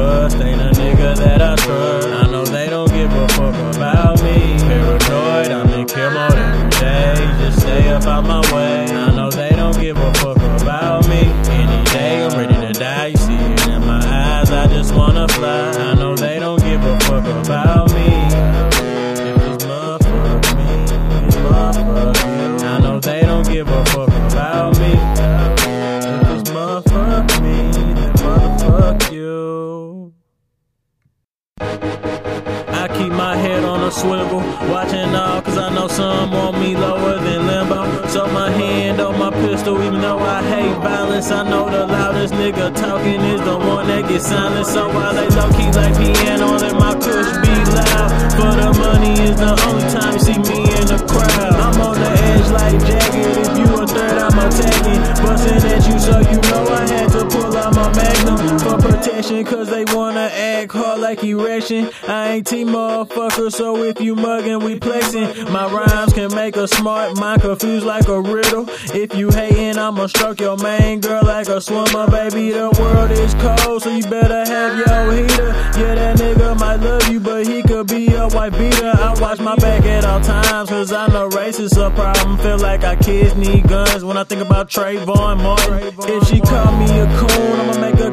bust. Ain't a nigga that I trust. I know they don't give a fuck about me. Paranoid, I'm in care mode every day. Just stay up out my way. I know they don't give a fuck about me. Any day I'm ready to die. You see it in my eyes. I just wanna fly. I know they don't give a fuck about me. If it's love for me, it's love for you. I know they don't give a my head on a swivel, watching all, cause I know some want me lower than limbo. So my hand on my pistol, even though I hate violence, I know the loudest nigga talking is the one that gets silent. So I lay low key like piano, let my like erection. I ain't T motherfucker, so if you muggin', we plexing. My rhymes can make a smart mind confused like a riddle. If you hatin', I'ma stroke your main girl like a swimmer, baby. The world is cold, so you better have your heater. Yeah, that nigga might love you, but he could be a white beater. I watch my back at all times, cause I know race is a problem. Feel like our kids need guns when I think about Trayvon Martin. If she call me a coon,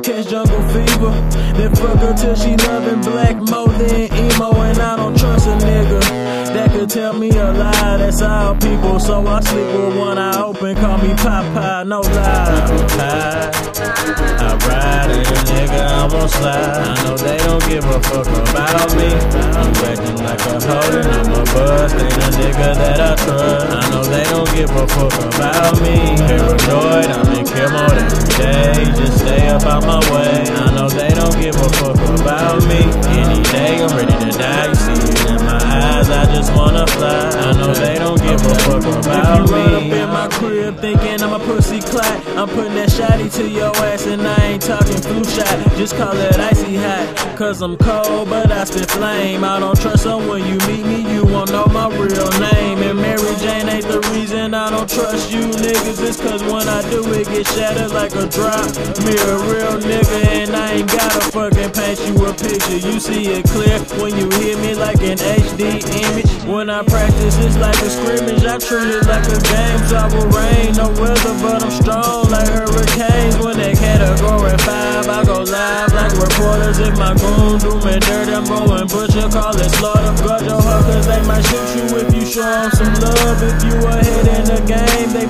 catch jungle fever. Then fuck her till she loving black more than emo, and I don't trust a nigga that could tell me a lie. That's all people, so I sleep with one eye open. Call me Popeye, no lie. I ride in a nigga, I'm on slide. I know they don't give a fuck about me. I'm acting like a hoe, and I'm a bust. Ain't a nigga that I trust. I know they don't give a fuck about me. Paranoid, I'm in kill mode every day. Just stay up out my way. I know they don't give a fuck about me. Any day I'm ready to die. You see it in my eyes. I just wanna fly. I know they don't give a fuck about me. Up in my crib thinking I'm a pussy clot. I'm putting that shotty to your ass and I ain't talking flu shot. Just call it icy hot. Cause I'm cold, but I spit flame. I don't trust when you meet me. You won't know my real name. And Mary Jane ain't the reason I don't trust you niggas. It's cause when I do it get shattered like a drop. Me a real nigga ain't gotta fucking paint you a picture. You see it clear when you hear me like an HD image. When I practice, it's like a scrimmage. I treat it like a game. I will rain, no weather, but I'm strong like hurricanes. When that category five, I go live like reporters. If my goon do me dirty, I'm going butcher. Call it slaughter. Guard your cause they might shoot you if you show 'em some love. If you they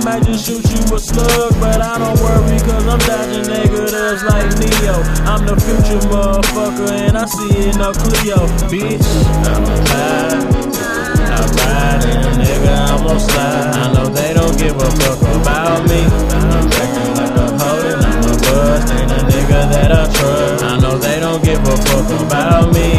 might just shoot you a slug. But I don't worry, cause I'm dodging negatives like Neo. I'm the future motherfucker, and I see it no Cleo. Bitch, I'm alive. I ride in a nigga, I'm on slide. I know they don't give a fuck about me. I'm acting like a hoe, and I'm a bust. Ain't a nigga that I trust. I know they don't give a fuck about me.